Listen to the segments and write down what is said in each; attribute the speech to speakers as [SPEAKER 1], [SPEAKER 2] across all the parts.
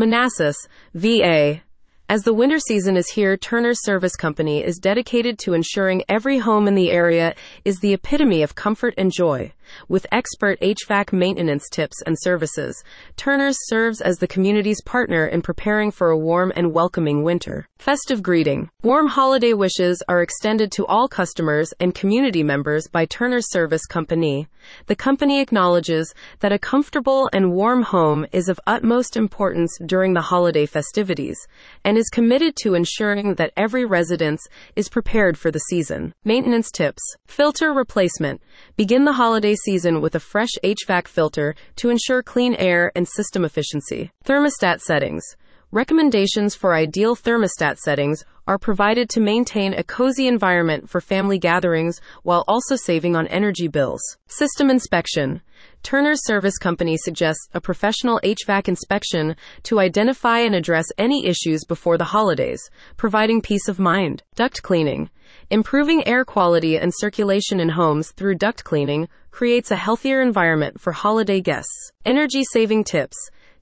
[SPEAKER 1] Manassas, VA. As the winter season is here, Turner Service Company is dedicated to ensuring every home in the area is the epitome of comfort and joy. With expert HVAC maintenance tips and services, Turner's serves as the community's partner in preparing for a warm and welcoming winter. Festive greeting. Warm holiday wishes are extended to all customers and community members by Turner's Service Company. The company acknowledges that a comfortable and warm home is of utmost importance during the holiday festivities and is committed to ensuring that every residence is prepared for the season. Maintenance tips. Filter replacement. Begin the holiday season with a fresh HVAC filter to ensure clean air and system efficiency. Thermostat settings. Recommendations for ideal thermostat settings are provided to maintain a cozy environment for family gatherings while also saving on energy bills. System inspection. Turner Service Company suggests a professional HVAC inspection to identify and address any issues before the holidays, providing peace of mind. Duct cleaning. Improving air quality and circulation in homes through duct cleaning creates a healthier environment for holiday guests. Energy saving tips.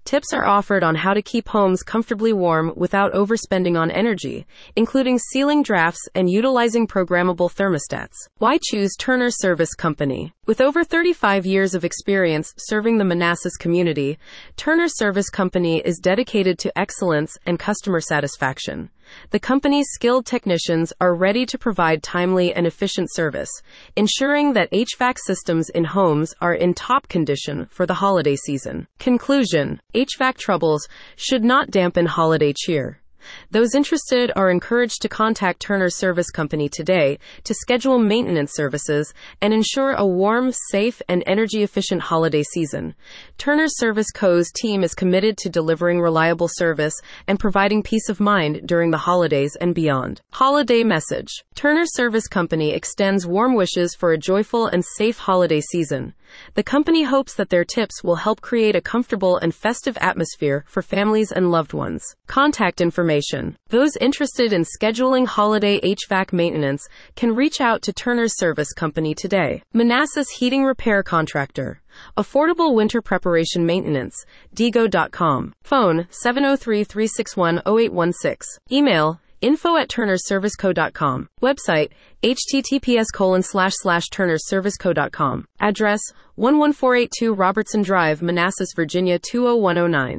[SPEAKER 1] Tips are offered on how to keep homes comfortably warm without overspending on energy, including sealing drafts and utilizing programmable thermostats. Why choose Turner Service Company? With over 35 years of experience serving the Manassas community, Turner Service Company is dedicated to excellence and customer satisfaction. The company's skilled technicians are ready to provide timely and efficient service, ensuring that HVAC systems in homes are in top condition for the holiday season. Conclusion HVAC troubles should not dampen holiday cheer. Those interested are encouraged to contact Turner Service Company today to schedule maintenance services and ensure a warm, safe, and energy efficient holiday season. Turner Service Co.'s team is committed to delivering reliable service and providing peace of mind during the holidays and beyond. Holiday message Turner Service Company extends warm wishes for a joyful and safe holiday season. The company hopes that their tips will help create a comfortable and festive atmosphere for families and loved ones. Contact information. Those interested in scheduling holiday HVAC maintenance can reach out to Turner Service Company today. Manassas Heating Repair Contractor. Affordable Winter Preparation Maintenance. Digo.com. Phone 703 361 0816. Email info at turnerserviceco.com. Website, https colon slash slash turnerserviceco.com. Address, 11482 Robertson Drive, Manassas, Virginia 20109.